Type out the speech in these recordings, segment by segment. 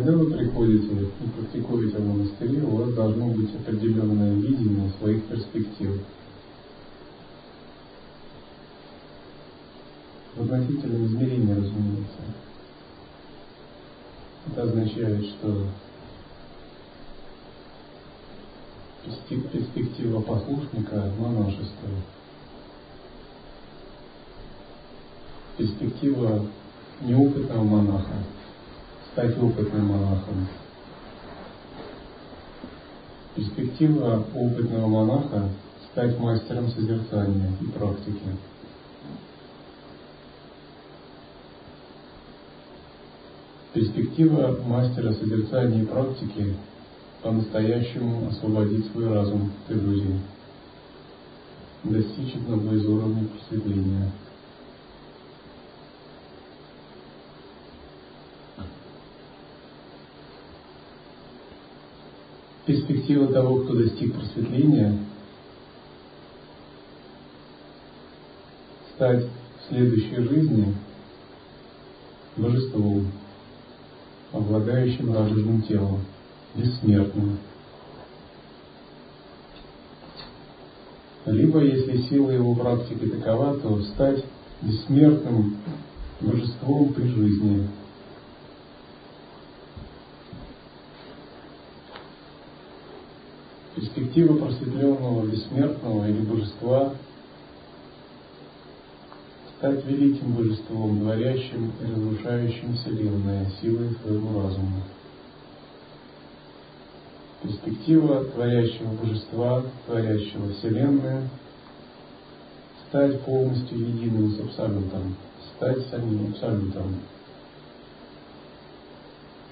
Когда вы приходите и практикуете в монастыре, у вас должно быть определенное видение своих перспектив. В относительном измерении, разумеется. Это означает, что перспектива послушника монашества, перспектива неопытного монаха стать опытным монахом. Перспектива опытного монаха стать мастером созерцания и практики. Перспектива мастера созерцания и практики по-настоящему освободить свой разум от иллюзий, достичь одного из уровней просветления. Перспектива того, кто достиг просветления, стать в следующей жизни божеством, обладающим радужным телом бессмертным. Либо, если сила его практики такова, то стать бессмертным божеством при жизни. Перспектива просветленного бессмертного или божества стать великим божеством, творящим и разрушающим Вселенную силой своего разума перспектива творящего божества, творящего Вселенную, стать полностью единым с Абсолютом, стать самим Абсолютом.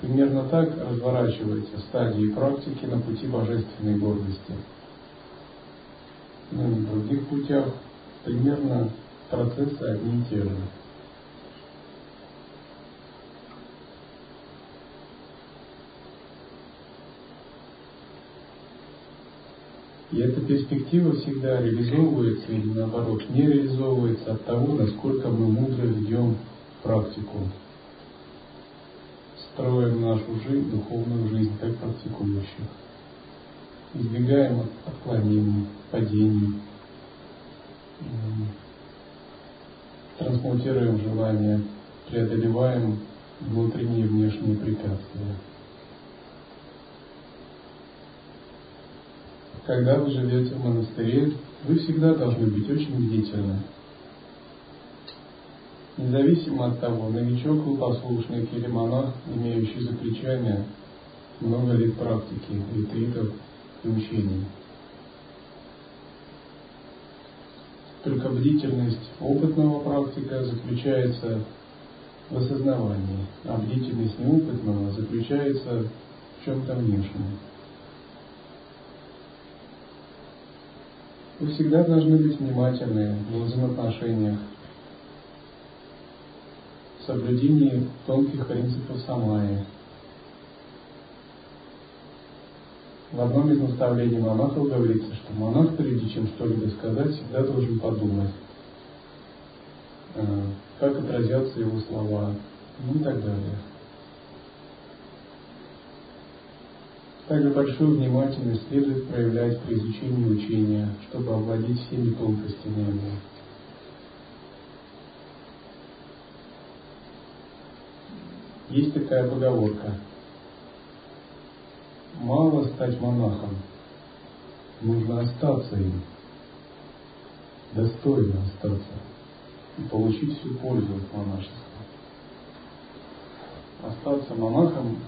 Примерно так разворачивается стадии практики на пути божественной гордости. Но на других путях примерно процессы одни и те же. И эта перспектива всегда реализовывается или наоборот не реализовывается от того, насколько мы мудро ведем практику. Строим нашу жизнь, духовную жизнь, как практикующих. Избегаем отклонений, падений, трансмутируем желания, преодолеваем внутренние и внешние препятствия. когда вы живете в монастыре, вы всегда должны быть очень бдительны. Независимо от того, новичок вы послушник или монах, имеющий за плечами много лет практики, ретритов и учений. Только бдительность опытного практика заключается в осознавании, а бдительность неопытного заключается в чем-то внешнем. Вы всегда должны быть внимательны в взаимоотношениях, соблюдении тонких принципов самаи. В одном из наставлений монахов говорится, что монах, прежде чем что-либо сказать, всегда должен подумать, э, как отразятся его слова, ну и так далее. Также большую внимательность следует проявлять при изучении учения, чтобы овладеть всеми тонкостями его. Есть такая поговорка. Мало стать монахом, нужно остаться им, достойно остаться и получить всю пользу от монашества. Остаться монахом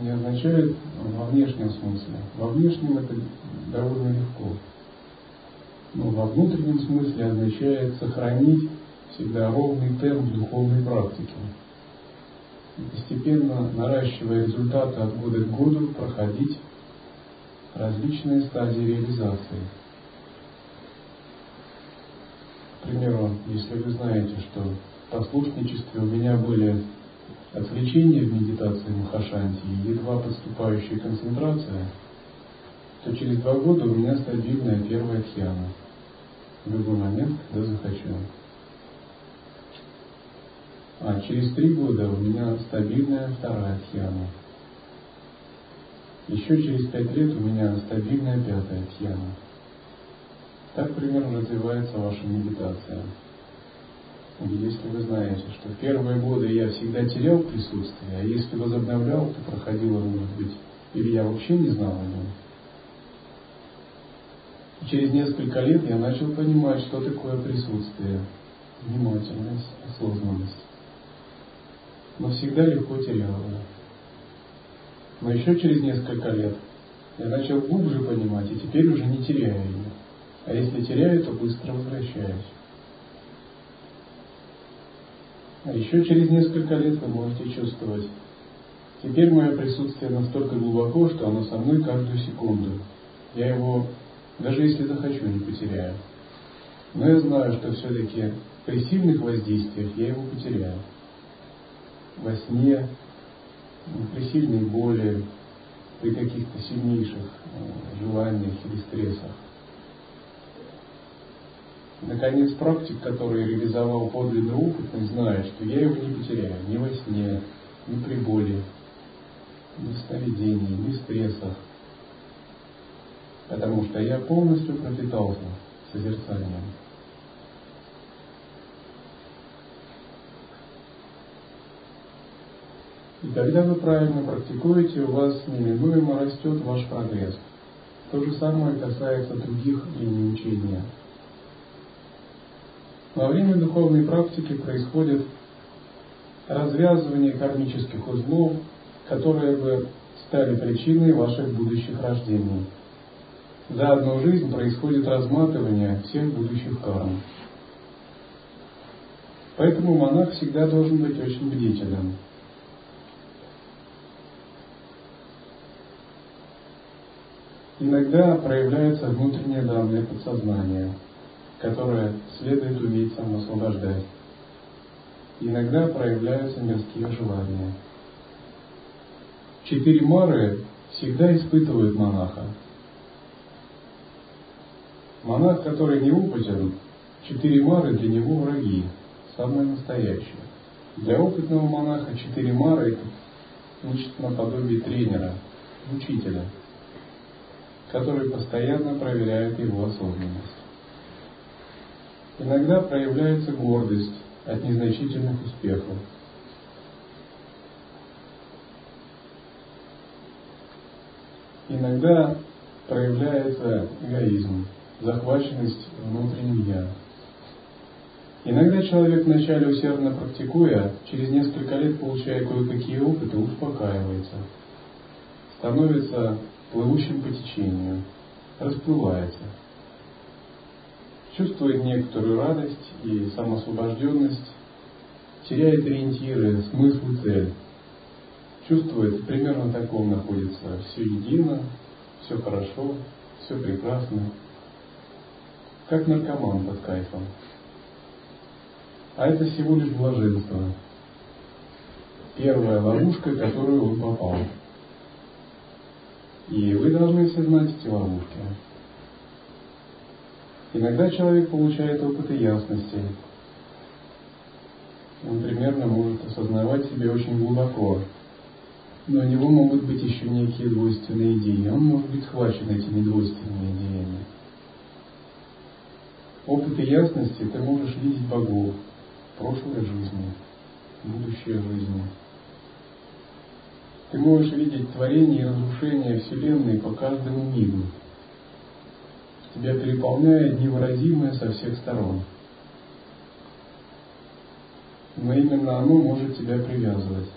не означает во внешнем смысле. Во внешнем это довольно легко. Но во внутреннем смысле означает сохранить всегда ровный темп духовной практики. И постепенно, наращивая результаты от года к году, проходить различные стадии реализации. К примеру, если вы знаете, что в послушничестве у меня были отвлечение в медитации Махашанти и едва подступающая концентрация, то через два года у меня стабильная первая тхьяна. В любой момент, когда захочу. А через три года у меня стабильная вторая тхьяна. Еще через пять лет у меня стабильная пятая тьяна. Так примерно развивается ваша медитация. Если вы знаете, что в первые годы я всегда терял присутствие, а если возобновлял, то проходило, может быть, или я вообще не знал о нем. И через несколько лет я начал понимать, что такое присутствие, внимательность, осознанность. Но всегда легко терял его. Но еще через несколько лет я начал глубже понимать, и теперь уже не теряю ее. А если теряю, то быстро возвращаюсь. А еще через несколько лет вы можете чувствовать, теперь мое присутствие настолько глубоко, что оно со мной каждую секунду. Я его, даже если захочу, не потеряю. Но я знаю, что все-таки при сильных воздействиях я его потеряю. Во сне, при сильной боли, при каких-то сильнейших э, желаниях или стрессах. Наконец, практик, который реализовал подлинный опытность, знает, что я его не потеряю ни во сне, ни при боли, ни в сновидении, ни в стрессах. Потому что я полностью пропитался созерцанием. И когда вы правильно практикуете, у вас неминуемо растет ваш прогресс. То же самое касается других линий учения. Во время духовной практики происходит развязывание кармических узлов, которые бы стали причиной ваших будущих рождений. За одну жизнь происходит разматывание всех будущих карм. Поэтому монах всегда должен быть очень бдительным. Иногда проявляются внутренние данные подсознания – которое следует уметь самоосвобождать. Иногда проявляются мирские желания. Четыре мары всегда испытывают монаха. Монах, который не опытен, четыре мары для него враги, самые настоящие. Для опытного монаха четыре мары нечто наподобие тренера, учителя, который постоянно проверяет его осознанность. Иногда проявляется гордость от незначительных успехов. Иногда проявляется эгоизм, захваченность внутренним «я». Иногда человек вначале усердно практикуя, через несколько лет получая кое-какие опыты, успокаивается, становится плывущим по течению, расплывается – чувствует некоторую радость и самосвобожденность, теряет ориентиры, смысл и цель. Чувствует, примерно в таком находится все едино, все хорошо, все прекрасно. Как наркоман под кайфом. А это всего лишь блаженство. Первая ловушка, в которую он попал. И вы должны все знать эти ловушки. Иногда человек получает опыты ясности. Он примерно может осознавать себя очень глубоко. Но у него могут быть еще некие двойственные идеи. Он может быть схвачен этими двойственными идеями. Опыты ясности ты можешь видеть богов, прошлой жизни, будущей жизни. Ты можешь видеть творение и разрушение Вселенной по каждому мигу, тебя переполняет невыразимое со всех сторон. Но именно оно может тебя привязывать.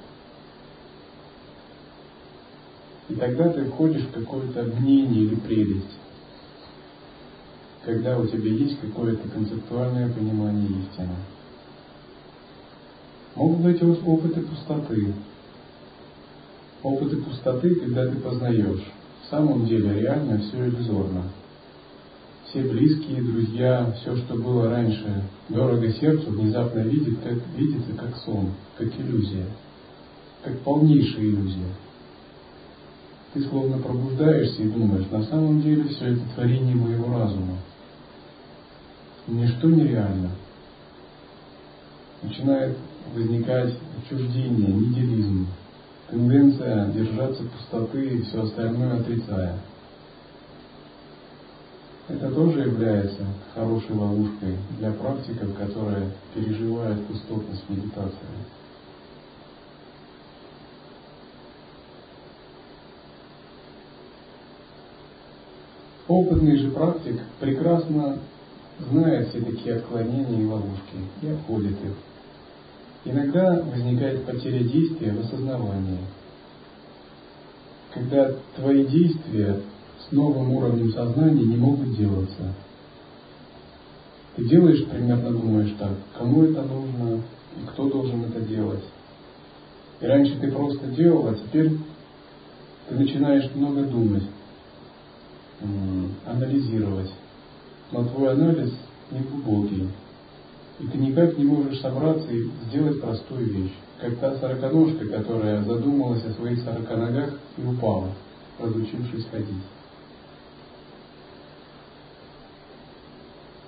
И тогда ты входишь в какое-то мнение или прелесть, когда у тебя есть какое-то концептуальное понимание истины. Могут быть опыты пустоты. Опыты пустоты, когда ты познаешь. В самом деле реально все иллюзорно все близкие, друзья, все, что было раньше дорого сердцу, внезапно видит, как, видится как сон, как иллюзия, как полнейшая иллюзия. Ты словно пробуждаешься и думаешь, на самом деле все это творение моего разума. Ничто нереально. Начинает возникать отчуждение, нигилизм, тенденция держаться пустоты и все остальное отрицая. Это тоже является хорошей ловушкой для практиков, которые переживают пустотность медитации. Опытный же практик прекрасно знает все такие отклонения и ловушки и обходит их. Иногда возникает потеря действия в осознавании. Когда твои действия с новым уровнем сознания не могут делаться. Ты делаешь примерно, думаешь так, кому это нужно и кто должен это делать. И раньше ты просто делал, а теперь ты начинаешь много думать, анализировать. Но твой анализ не глубокий. И ты никак не можешь собраться и сделать простую вещь. Как та сороконожка, которая задумалась о своих сорока ногах и упала, разучившись ходить.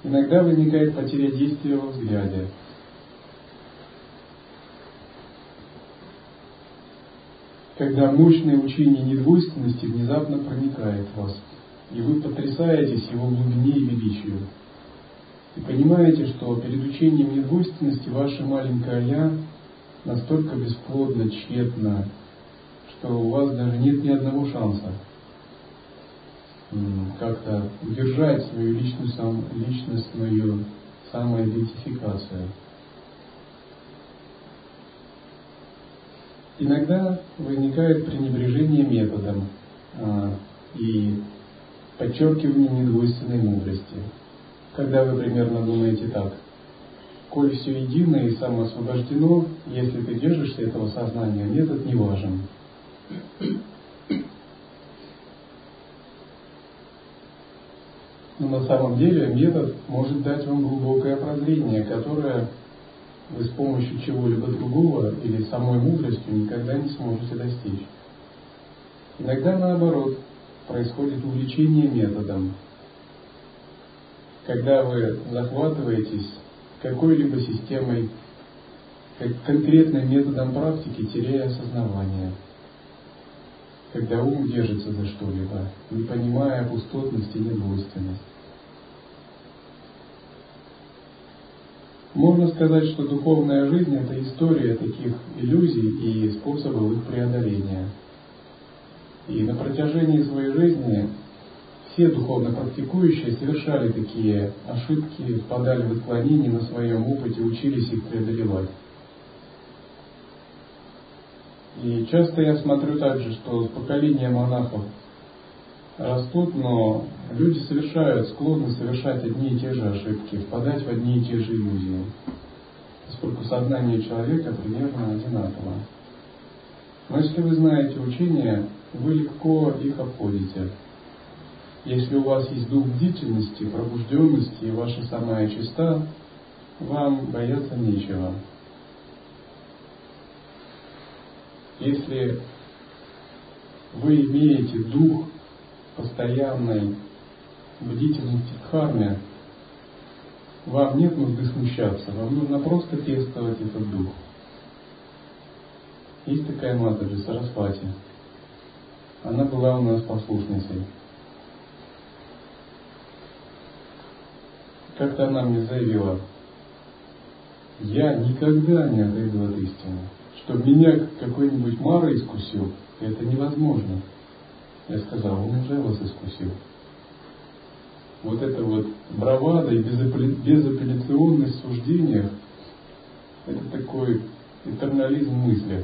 Иногда возникает потеря действия во взгляде. Когда мощное учение недвойственности внезапно проникает в вас, и вы потрясаетесь его глубине и величию. И понимаете, что перед учением недвойственности ваше маленькое «я» настолько бесплодно, тщетно, что у вас даже нет ни одного шанса как-то удержать свою личную, сам, личностную самоидентификацию. Иногда возникает пренебрежение методом а, и подчеркивание недвойственной мудрости. Когда вы примерно думаете так, коль все едино и самоосвобождено, если ты держишься этого сознания, метод не важен. Но на самом деле метод может дать вам глубокое прозрение, которое вы с помощью чего-либо другого или самой мудростью никогда не сможете достичь. Иногда наоборот, происходит увлечение методом. Когда вы захватываетесь какой-либо системой, конкретным методом практики, теряя осознавание. Когда ум держится за что-либо, не понимая пустотность и недвойственность. Можно сказать, что духовная жизнь – это история таких иллюзий и способов их преодоления. И на протяжении своей жизни все духовно практикующие совершали такие ошибки, впадали в отклонения на своем опыте, учились их преодолевать. И часто я смотрю также, что поколения монахов растут, но люди совершают, склонны совершать одни и те же ошибки, впадать в одни и те же иллюзии, поскольку сознание человека примерно одинаково. Но если вы знаете учение, вы легко их обходите. Если у вас есть дух бдительности, пробужденности и ваша самая чиста, вам бояться нечего. Если вы имеете дух постоянной бдительности в харме, вам нет нужды смущаться, вам нужно просто пестовать этот дух. Есть такая Матаджи Сарасвати. Она была у нас послушницей. Как-то она мне заявила, я никогда не отойду от истины. Чтобы меня какой-нибудь Мара искусил, это невозможно. Я сказал, он уже вас искусил. Вот это вот бравада и безапелляционность в суждениях, это такой этернализм в мыслях.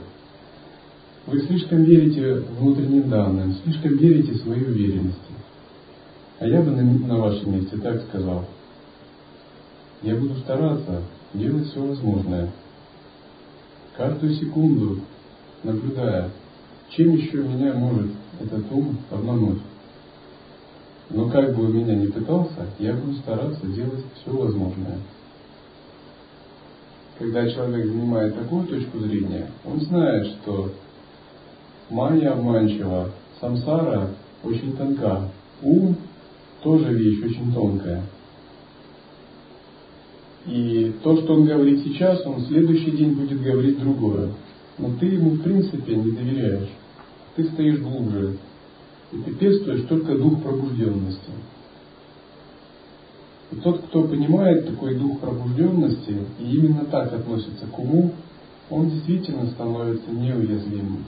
Вы слишком верите внутренним данным, слишком верите своей уверенности. А я бы на, на вашем месте так сказал. Я буду стараться делать все возможное. Каждую секунду, наблюдая, чем еще меня может этот ум обмануть. Но как бы меня ни пытался, я буду стараться делать все возможное. Когда человек занимает такую точку зрения, он знает, что Майя обманчива, самсара очень тонка, ум тоже вещь очень тонкая. И то, что он говорит сейчас, он в следующий день будет говорить другое. но ты ему в принципе не доверяешь. Ты стоишь глубже, и ты пестуешь только дух пробужденности. И тот, кто понимает такой дух пробужденности и именно так относится к уму, он действительно становится неуязвимым.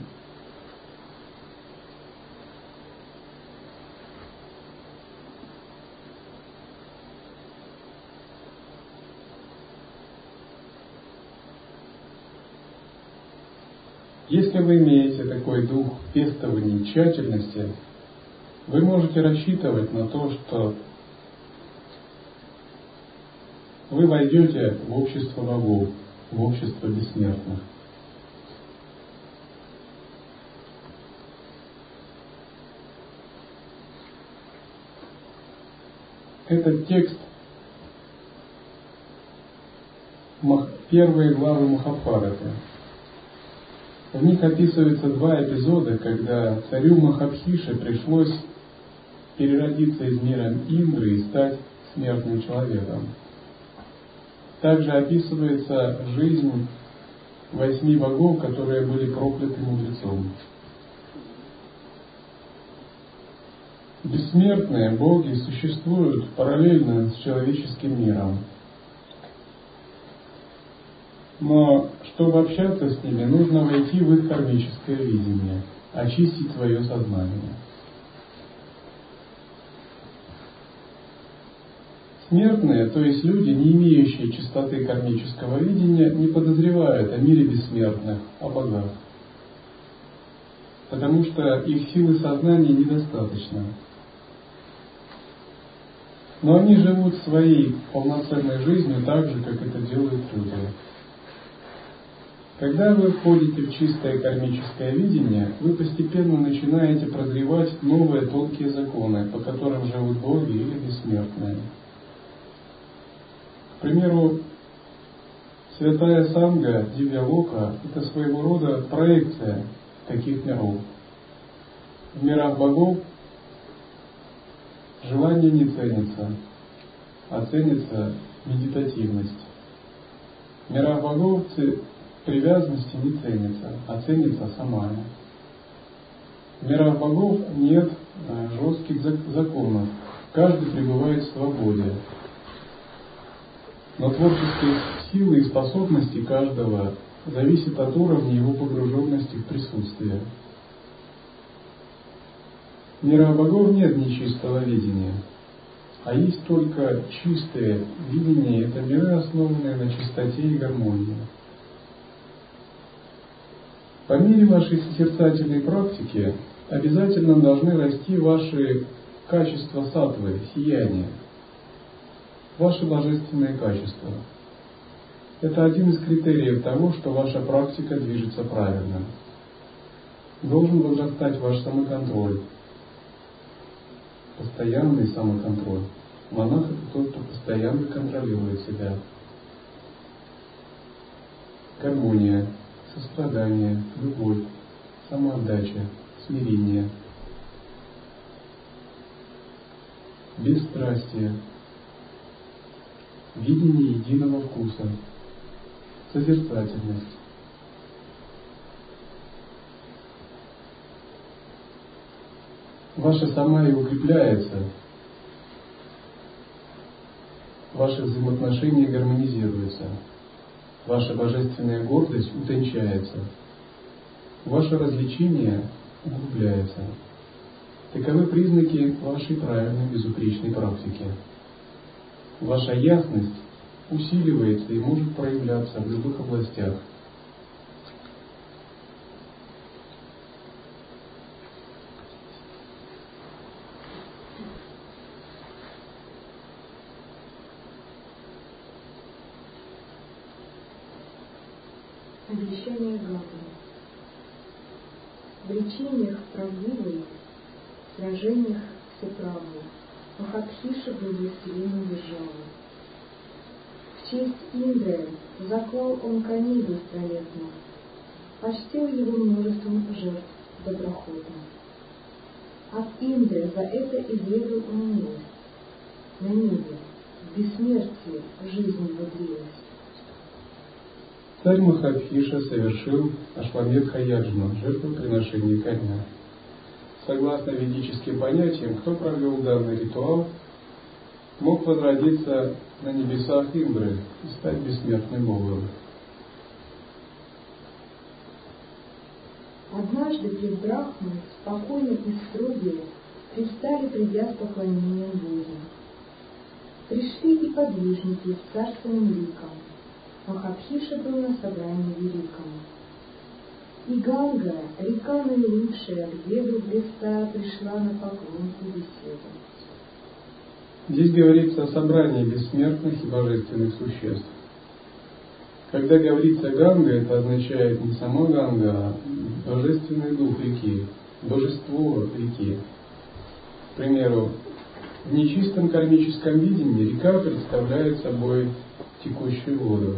Если вы имеете такой дух пестования и тщательности, вы можете рассчитывать на то, что вы войдете в общество богов, в общество бессмертных. Этот текст первые главы Махабхараты. В них описываются два эпизода, когда царю Махабхише пришлось переродиться из мира Индры и стать смертным человеком. Также описывается жизнь восьми богов, которые были прокляты мудрецом. Бессмертные боги существуют параллельно с человеческим миром. Но чтобы общаться с ними, нужно войти в их кармическое видение, очистить свое сознание. Смертные, то есть люди, не имеющие чистоты кармического видения, не подозревают о мире бессмертных, о богах. Потому что их силы сознания недостаточно. Но они живут своей полноценной жизнью так же, как это делают люди. Когда вы входите в чистое кармическое видение, вы постепенно начинаете прозревать новые тонкие законы, по которым живут боги или бессмертные. К примеру, Святая Санга, Дивья Лока – это своего рода проекция таких миров. В мирах богов желание не ценится, а ценится медитативность. В мирах богов привязанности не ценится, а ценится самая. В мирах богов нет э, жестких законов. Каждый пребывает в свободе. Но творческие силы и способности каждого зависят от уровня его погруженности в присутствие. В мирах богов нет нечистого видения, а есть только чистое видение. Это миры, основанные на чистоте и гармонии. По мере вашей созерцательной практики обязательно должны расти ваши качества сатвы, сияния, ваши божественные качества. Это один из критериев того, что ваша практика движется правильно. Должен возрастать ваш самоконтроль, постоянный самоконтроль. Монах – это тот, кто постоянно контролирует себя. Гармония, сострадание, любовь, самоотдача, смирение, бесстрастие, видение единого вкуса, созерцательность. Ваша сама и укрепляется, ваши взаимоотношения гармонизируются – Ваша божественная гордость утончается. Ваше развлечение углубляется. Таковы признаки вашей правильной безупречной практики. Ваша ясность усиливается и может проявляться в любых областях – В речениях правдивых, в сражениях всеправы, Махатхиша был властелином державы. В честь Индры заклал он коней беспролетных, почтил его множеством жертв доброходных. От Индры за это изведал он милость. На небе, в бессмертии жизнь бодрилась Царь Махабхиша совершил Ашвамедха Яджну, жертвоприношение коня. Согласно ведическим понятиям, кто провел данный ритуал, мог возродиться на небесах Индры и стать бессмертным Богом. Однажды пред Брахмой, спокойно и строгие, пристали, придя с поклонением Боге. Пришли и подвижники с царственным ликом. Махабхиша был на собрании великом. И Ганга, река наилучшая, где бы блистая, пришла на поклон и беседу. Здесь говорится о собрании бессмертных и божественных существ. Когда говорится Ганга, это означает не сама Ганга, а божественный дух реки, божество реки. К примеру, в нечистом кармическом видении река представляет собой текущую воду,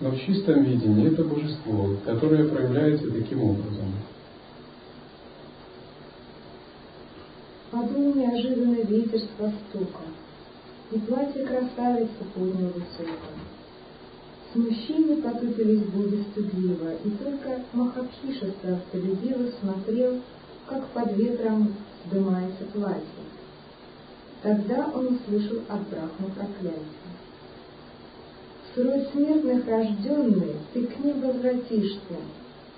но в чистом видении это божество, которое проявляется таким образом. Подул неожиданно ветер с востока, и платье красавицы поднял высоко. Смущение потупились боги стыдливо, и только Махабхиша страстолюбиво смотрел, как под ветром вздымается платье. Тогда он услышал от Брахмы проклятие. Род смертных рожденный ты к ним возвратишься,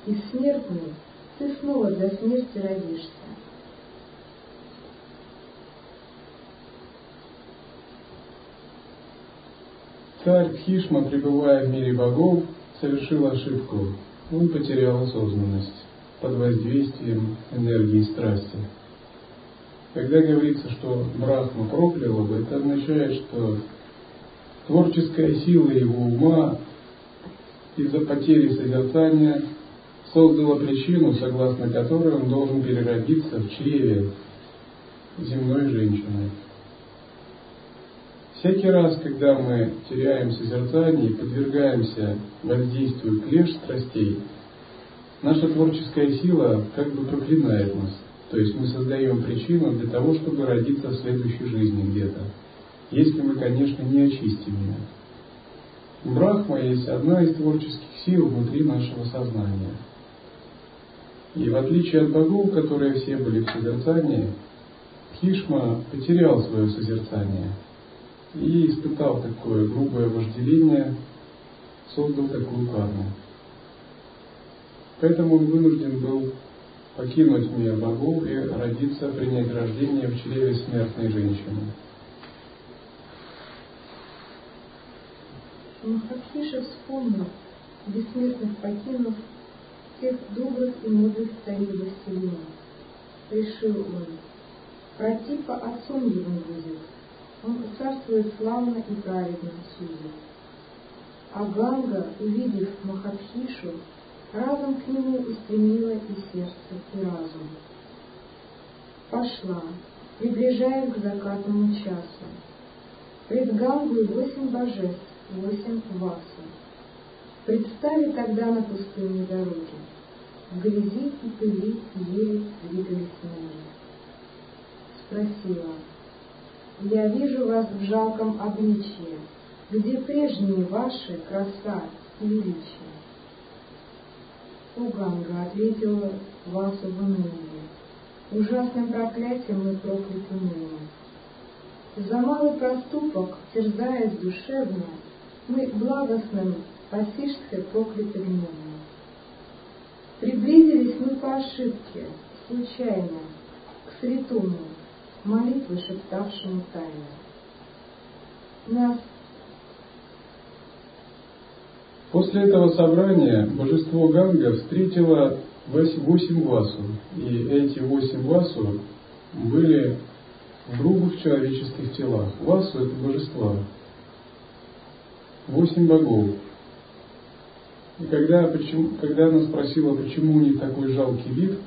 и смертный ты снова для смерти родишься. Царь Пхишма, пребывая в мире богов, совершил ошибку. Он потерял осознанность под воздействием энергии страсти. Когда говорится, что Брахма проклял бы, это означает, что творческая сила его ума из-за потери созерцания создала причину, согласно которой он должен переродиться в чреве земной женщины. Всякий раз, когда мы теряем созерцание и подвергаемся воздействию клеш страстей, наша творческая сила как бы проклинает нас. То есть мы создаем причину для того, чтобы родиться в следующей жизни где-то. Если мы, конечно, не очистим ее. Брахма есть одна из творческих сил внутри нашего сознания. И в отличие от богов, которые все были в созерцании, Хишма потерял свое созерцание – и испытал такое грубое вожделение, создал такую карму. Поэтому он вынужден был покинуть мир богов и родиться, принять рождение в чреве смертной женщины. Махатхиша вспомнил, бессмертных покинув, всех добрых и мудрых царей властелинов. Решил он, Протипа отцом его будет, он царствует славно и праведно судит. А Ганга, увидев Махабхишу, разом к нему устремила и сердце, и разум. Пошла, приближая к закатному часу. Пред Гангой восемь божеств, восемь васов. Представили тогда на пустынной дороге. В грязи и пыли еле двигались ноги. Спросила, я вижу вас в жалком обличье, где прежние ваши краса и величие. Уганга ответила вас в уныние. Ужасным проклятием мы прокляты ныне. За малый проступок, терзаясь душевно, мы благостным посишской прокляты гневно. Приблизились мы по ошибке, случайно, к святому, молитвы, шептавшему тайны. Нас После этого собрания божество Ганга встретило восемь васу, и эти восемь васу были в грубых человеческих телах. Васу – это божества, восемь богов. И когда, почему, когда она спросила, почему у них такой жалкий вид,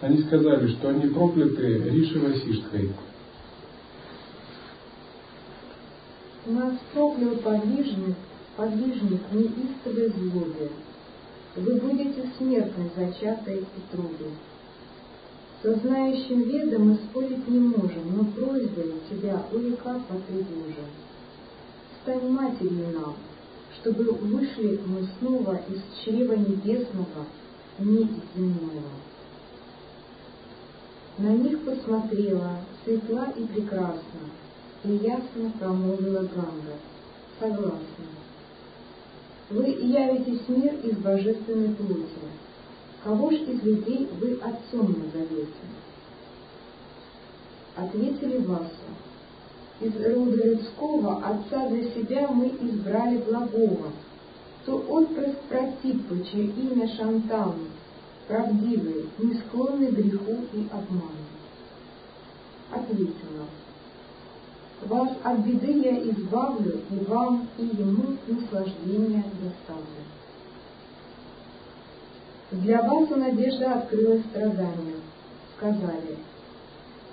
они сказали, что они прокляты Риши Васишкой. Нас проклял подвижник, подвижник неистовой злобе. Вы будете смертны, зачатой и труды. Со знающим ведом мы спорить не можем, но просьбой тебя, о река, потребужим. Стань матерью нам, чтобы вышли мы снова из чрева небесного в нить земного. На них посмотрела, светла и прекрасна, и ясно промолвила Ганга. Согласна. Вы явитесь в мир из божественной плоти. Кого ж из людей вы отцом назовете? Ответили Васу. Из рода людского отца для себя мы избрали благого, то отпрыск Протиппы, чье имя Шантан, правдивый, не склонный греху и обману. Ответила, вас от беды я избавлю, и вам, и ему наслаждение доставлю. Для вас у надежда открылась страдания. Сказали,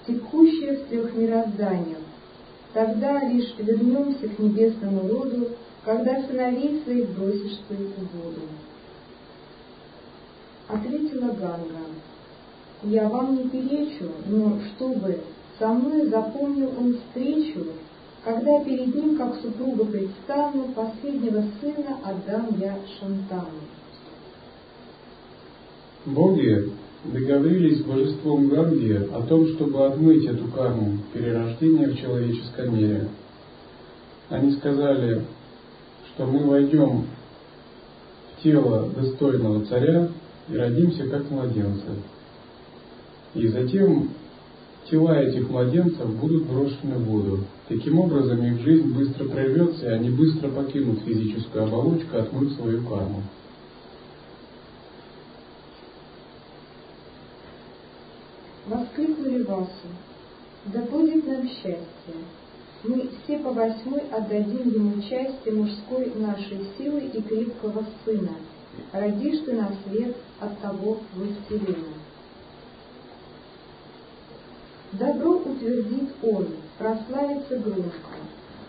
текущее в трех мирозданиях, тогда лишь вернемся к небесному роду, когда сыновей своих бросишь в воду. Ответила Ганга, я вам не перечу, но чтобы со мной запомнил он встречу, когда перед ним, как супруга предстану, последнего сына отдам я Шантану. Боги договорились с божеством Ганги о том, чтобы отмыть эту карму перерождения в человеческом мире. Они сказали, что мы войдем в тело достойного царя и родимся как младенцы. И затем тела этих младенцев будут брошены в воду. Таким образом, их жизнь быстро прервется, и они быстро покинут физическую оболочку, отмыв свою карму. Воскликнули Васу. Да будет нам счастье. Мы все по восьмой отдадим ему части мужской нашей силы и крепкого сына. Родишь ты на свет от того властелина. Добро утвердит он, прославится громко,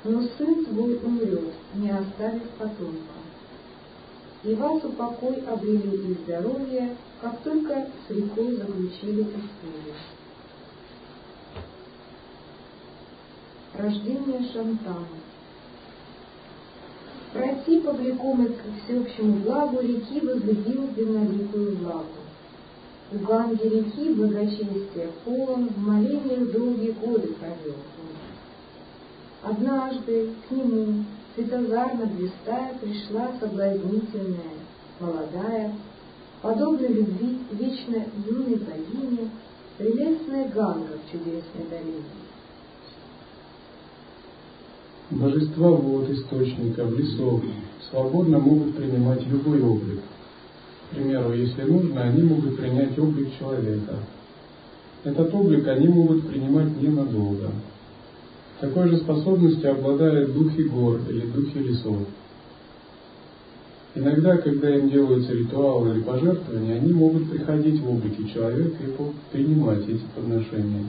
но сын твой умрет, не оставив потомка. И вас упокой обрели и здоровье, как только с рекой заключили условия. Рождение Шантана. Пройти повлекомый к всеобщему благу реки возлюбил длинноликую влагу. У Ганги реки благочестия полон, в молениях долгие годы провел. Однажды к нему, светозарно блистая, пришла соблазнительная, молодая, подобно любви вечно юной богине, прелестная Ганга в чудесной долине. Божества вод источников, лесов свободно могут принимать любой облик, к примеру, если нужно, они могут принять облик человека. Этот облик они могут принимать ненадолго. Такой же способностью обладают духи гор или духи лесов. Иногда, когда им делаются ритуалы или пожертвования, они могут приходить в облике человека и принимать эти подношения.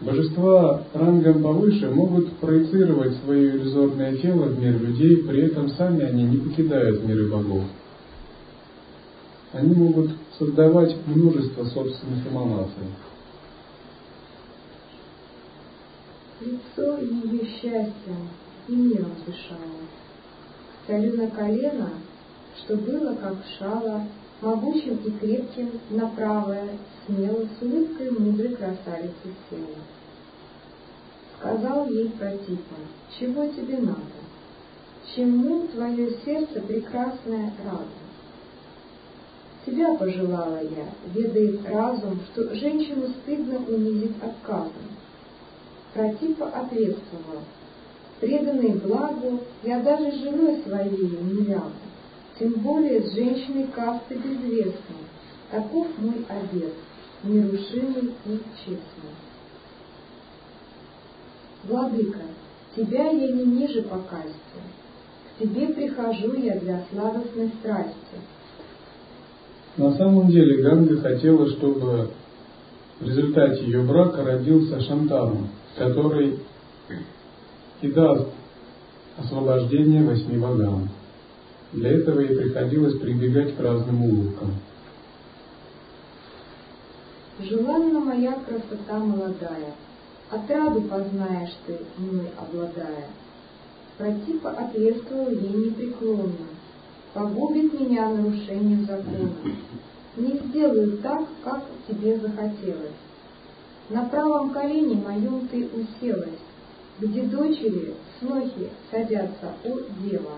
Божества рангом повыше могут проецировать свое иллюзорное тело в мир людей, при этом сами они не покидают миры богов. Они могут создавать множество собственных эманаций. Лицо ее счастья и миром дышало. Столю на колено, что было как шало, могучим и крепким на правое, смело, с улыбкой мудрой красавицы села. Сказал ей Протипа, чего тебе надо? Чему твое сердце прекрасное радо? Тебя пожелала я, ведает разум, что женщину стыдно унизить отказом. Протипа ответствовал, преданный благу, я даже женой своей не рядом тем более с женщиной касты безвестной. Таков мой обет, нерушимый и честный. Владыка, тебя я не ниже по касте, к тебе прихожу я для сладостной страсти. На самом деле Ганга хотела, чтобы в результате ее брака родился Шантану, который и даст освобождение восьми богам. Для этого ей приходилось прибегать к разным уловкам. Желанна моя красота молодая, Отраду познаешь ты, мной обладая. Протипа ответствовал ей непреклонно. Погубит меня нарушение закона. Не сделаю так, как тебе захотелось. На правом колене моем ты уселась, где дочери, снохи садятся у дева,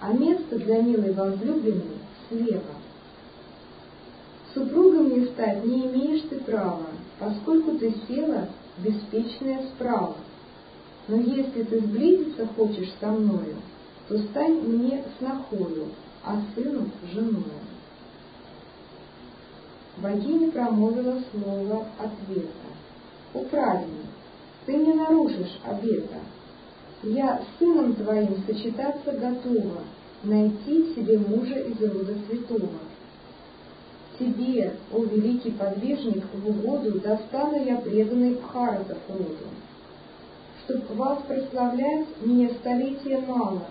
а место для милой возлюбленной слева. Супругом мне стать не имеешь ты права, поскольку ты села беспечная справа. Но если ты сблизиться хочешь со мною, то стань мне снохою, а сыну женою. Богиня промолвила слово ответа. «О ты не нарушишь обета. Я с сыном твоим сочетаться готова, найти себе мужа из рода святого. Тебе, о великий подвижник, в угоду достану я преданный Бхаратов роду. Чтоб вас прославлять, мне столетия мало,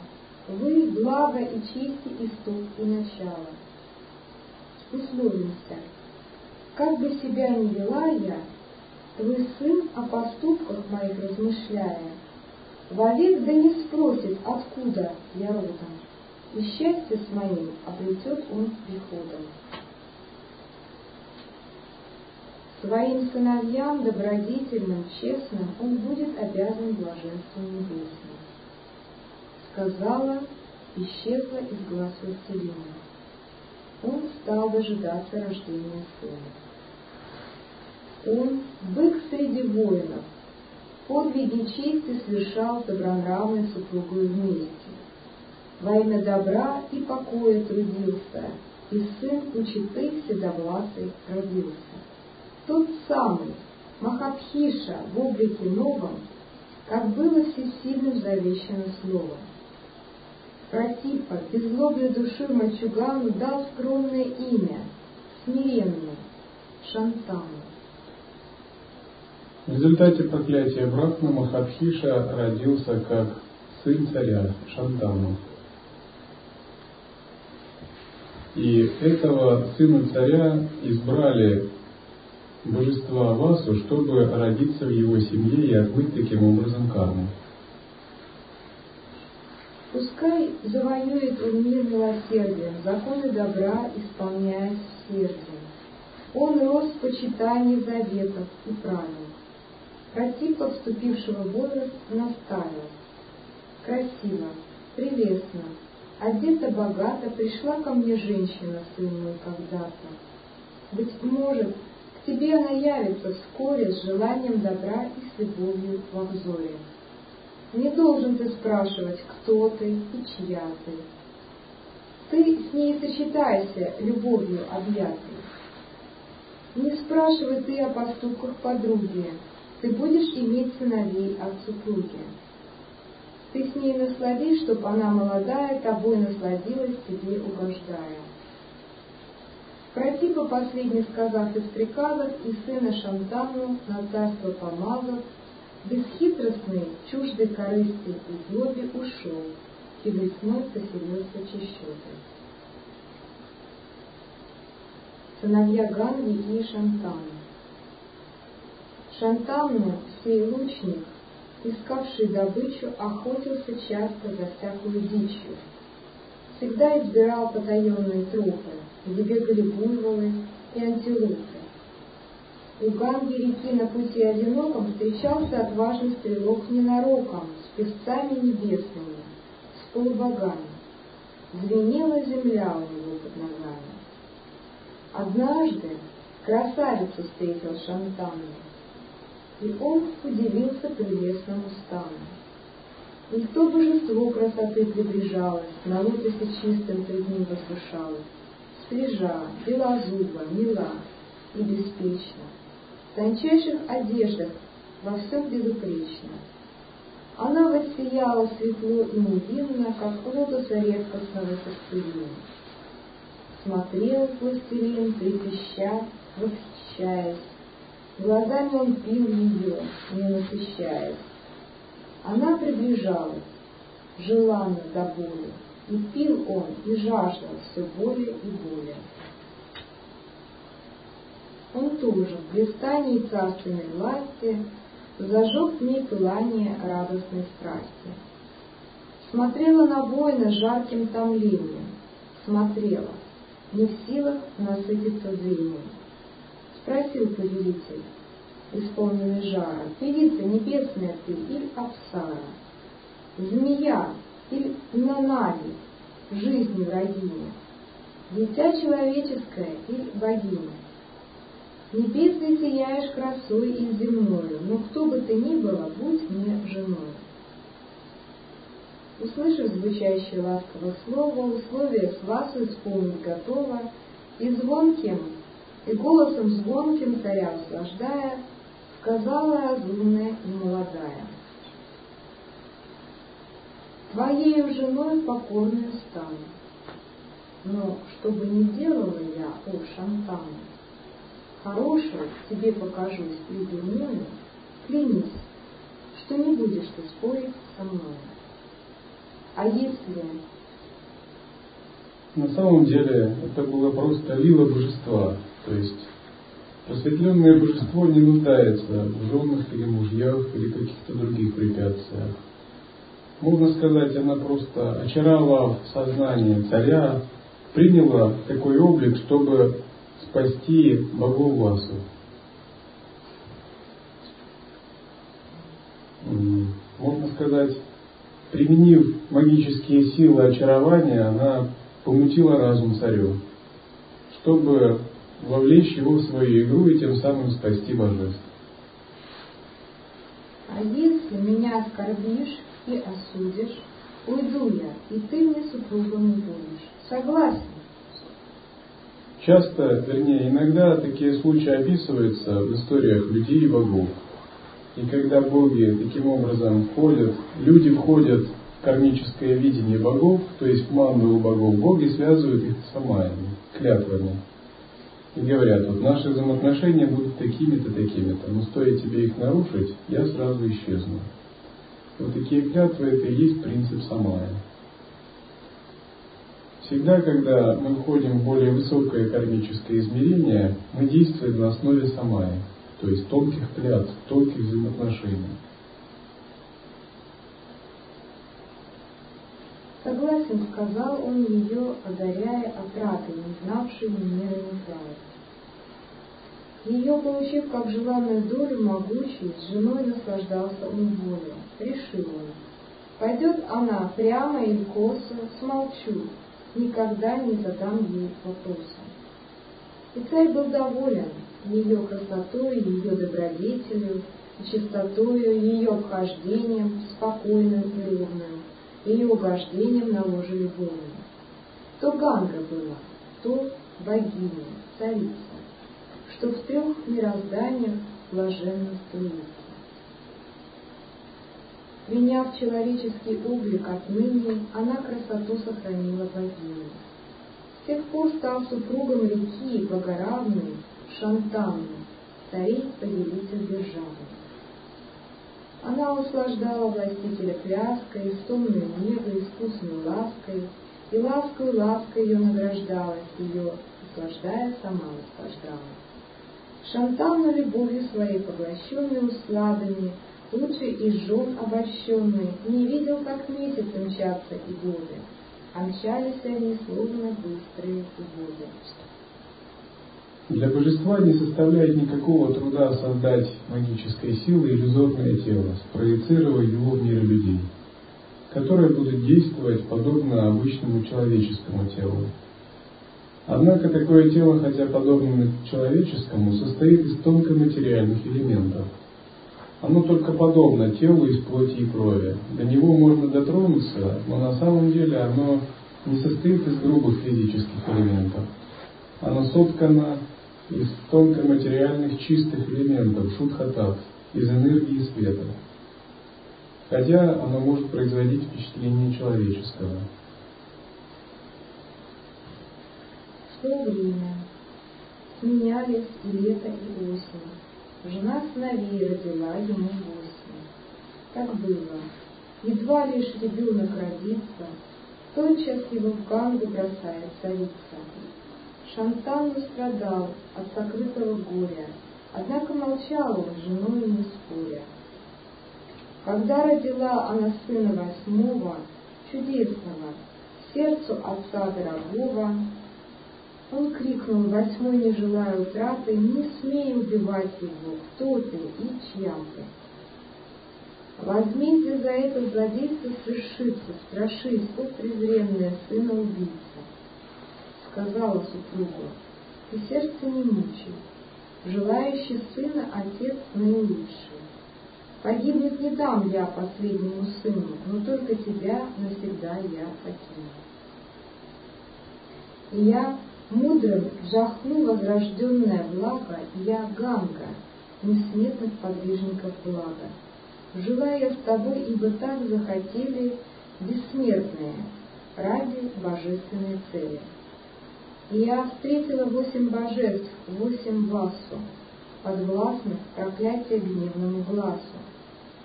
вы благо и чести исток и начало. Условимся, как бы себя ни вела я, твой сын о поступках моих размышляя, вовек да не спросит, откуда я родом, и счастье с моим обретет он приходом. Своим сыновьям добродетельным, честным он будет обязан блаженством небесным. Сказала, исчезла из глаз властелина. Он стал дожидаться рождения сына. Он, бык среди воинов, подвиги чести совершал добронравной супругой вместе. Во имя добра и покоя трудился, и сын у читы седовласый родился. Тот самый Махабхиша в облике новом, как было всесильным завещано словом. Протипа, беззлобной душой мальчугану дал скромное имя, смиренный, Шантану. В результате проклятия Брахмы Махабхиша родился как сын царя Шантану. И этого сына царя избрали божества Васу, чтобы родиться в его семье и отмыть таким образом карму. Пускай завоюет он мир милосердием, законы добра исполняя сердцем. Он рос в почитании заветов и правил. Протипа вступившего в возраст наставил. Красиво, прелестно, одета богато, пришла ко мне женщина, сын мой, когда-то. Быть может, к тебе она явится вскоре с желанием добра и с любовью во взоре. Не должен ты спрашивать, кто ты и чья ты. Ты с ней сочетайся, любовью объятой. Не спрашивай ты о поступках подруги, ты будешь иметь сыновей от супруги. Ты с ней насладись, чтоб она молодая, тобой насладилась, тебе угождая. Протипа последний сказав из приказов, и сына Шантану на царство помазав, бесхитростный, чуждой корысти и злобе ушел, и весной поселился чищотой. Сыновья Ганги и Шантану. Шантанну, сей лучник, искавший добычу, охотился часто за всякую дичью. Всегда избирал потаенные тропы, где бегали буйволы и антилопы. У Ганги реки на пути одиноком встречался отважный стрелок ненароком, с песцами небесными, с полубогами. Звенела земля у него под ногами. Однажды красавицу встретил Шантанну, и он удивился прелестному стану. И то божество красоты приближалось, на лотосе чистым пред ним возвышалось, свежа, белозуба, мила и беспечна, в тончайших одеждах во всем безупречно. Она воссияла светло и невинно, как лотоса редкостного сердцевина. Смотрел властелин, трепеща, восхищаясь, Глазами он пил ее, не насыщаясь. Она приближалась, желанно до боли, и пил он, и жаждал все более и более. Он тоже в блистании царственной власти зажег в ней пылание радостной страсти. Смотрела на воина жарким томлением, смотрела, не в силах насытиться зрением. Спросил повелитель, исполненный жара, певица небесная ты или Апсара, змея или Нанави, жизни врагиня, дитя человеческое или богиня. Небесный сияешь красой и земною, но кто бы ты ни была, будь мне женой. Услышав звучащее ласковое слово, условие с вас исполнить готово, и звонким, и голосом звонким царя услаждая, сказала разумная и молодая. Твоею женой покорную стану, но что бы ни делала я, о Шантана, хорошую тебе покажусь и дурную, клянись, что не будешь ты спорить со мной. А если... На самом деле это было просто лила божества, то есть просветленное божество не нуждается в женах или мужьях или каких-то других препятствиях. Можно сказать, она просто очаровав сознание царя, приняла такой облик, чтобы спасти богов Васу. Можно сказать, применив магические силы очарования, она помутила разум царю, чтобы вовлечь его в свою игру и тем самым спасти божеств. А если меня оскорбишь и осудишь, уйду я, и ты мне супругом не будешь. Согласен? Часто, вернее, иногда такие случаи описываются в историях людей и богов. И когда боги таким образом входят, люди входят в кармическое видение богов, то есть в манду богов, боги связывают их с самаями, клятвами. И говорят, вот наши взаимоотношения будут такими-то, такими-то, но стоит тебе их нарушить, я сразу исчезну. Вот такие клятвы это и есть принцип самая. Всегда, когда мы входим в более высокое кармическое измерение, мы действуем на основе самая то есть тонких клятв, тонких взаимоотношений. Согласен, сказал он ее, одаряя отратой, не знавшей ни мира. Ее, получив как желанную долю могучей, с женой наслаждался он волю. Решил он, пойдет она прямо или косо, смолчу, никогда не задам ей вопроса. И царь был доволен, ее красотой, ее добродетелью, чистотою, ее обхождением, спокойным и ровным, ее угождением на ложе любовным. То Ганга была, то богиня, царица, что в трех мирозданиях блаженно струится. Приняв человеческий облик отныне, она красоту сохранила богиню. С тех пор стал супругом реки богоравной, Шантанну, царей повелитель державы. Она услаждала властителя пляской, стомной негой, искусной лаской, и лаской лаской ее награждалась, ее, услаждая, сама наслаждалась. Шантанну любовью своей поглощенной усладами, лучший из жен обольщенный, не видел, как месяц мчатся и годы, а мчались они, словно быстрые воды. Для божества не составляет никакого труда создать магической силой иллюзорное тело, спроецировав его в мир людей, которое будет действовать подобно обычному человеческому телу. Однако такое тело, хотя подобно человеческому, состоит из тонкоматериальных элементов. Оно только подобно телу из плоти и крови. До него можно дотронуться, но на самом деле оно не состоит из грубых физических элементов. Оно соткано из тонкоматериальных чистых элементов шутхатат, из энергии света. Хотя оно может производить впечатление человеческого. То время сменялись лето, и осень. Жена сыновей родила ему восемь. Так было. Едва лишь ребенок родится, тотчас его в Гангу бросает царица. Шантан страдал от сокрытого горя, однако молчал он с женой не споря. Когда родила она сына восьмого, чудесного, сердцу отца дорогого. Он крикнул, восьмой не желая утраты, не смей убивать его, кто ты и чья ты. Возмездие за это злодейство свершится, страшись, о презренная сына убийца. Сказала супругу, ты сердце не мучай, желающий сына отец наилучший. Погибнуть не дам я последнему сыну, но только тебя навсегда я покину. И я мудрым жахну возрожденное благо, Ганга, несметных подвижников блага. Я с тобой, ибо так захотели бессмертные ради божественной цели. И я встретила восемь божеств, восемь васу, подвластных проклятия гневному глазу.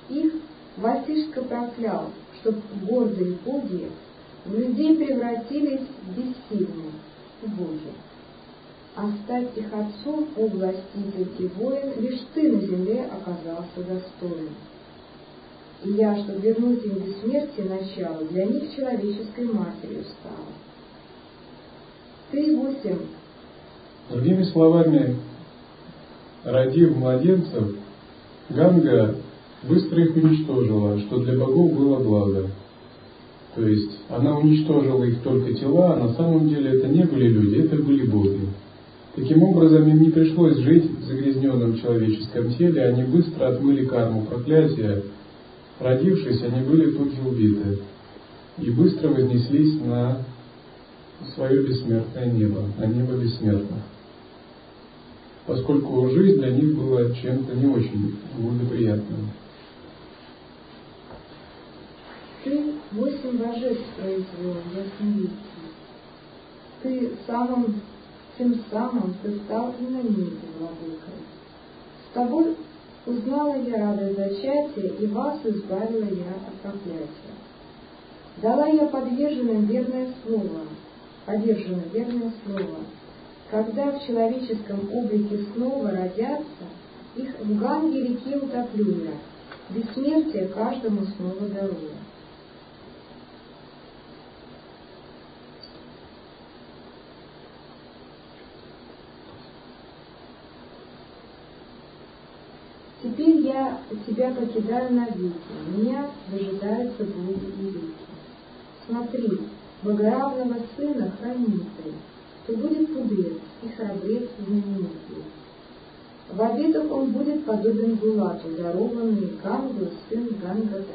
Их Васишка проклял, чтоб гордые боги в людей превратились в боги. А стать их отцом, о властитель и воин, лишь ты на земле оказался достоин. И я, чтобы вернуть им бессмертие начало, для них человеческой матерью стала. Ты восемь. Другими словами, родив младенцев, Ганга быстро их уничтожила, что для богов было благо. То есть она уничтожила их только тела, а на самом деле это не были люди, это были боги. Таким образом, им не пришлось жить в загрязненном человеческом теле, они быстро отмыли карму проклятия. Родившись, они были тут же убиты и быстро вознеслись на свое бессмертное небо, на небо бессмертных. Поскольку жизнь для них была чем-то не очень благоприятным. Ты восемь божеств произвел, ясновидящий. Ты самым, тем самым ты стал и на небе владыкой. С тобой узнала я радость зачатия, и вас избавила я от проклятия. Дала я подверженным верное слово, подержано верное слово. Когда в человеческом облике снова родятся, их в Ганге реке утоплю я, бессмертие каждому снова дарую. Теперь я тебя покидаю навеки, меня дожидаются боги и реки. Смотри, богоравного сына храни ты, то будет мудрец и храбрец знаменитый. В обидах он будет подобен Гулату, дарованный Гангу, сын Гангадат.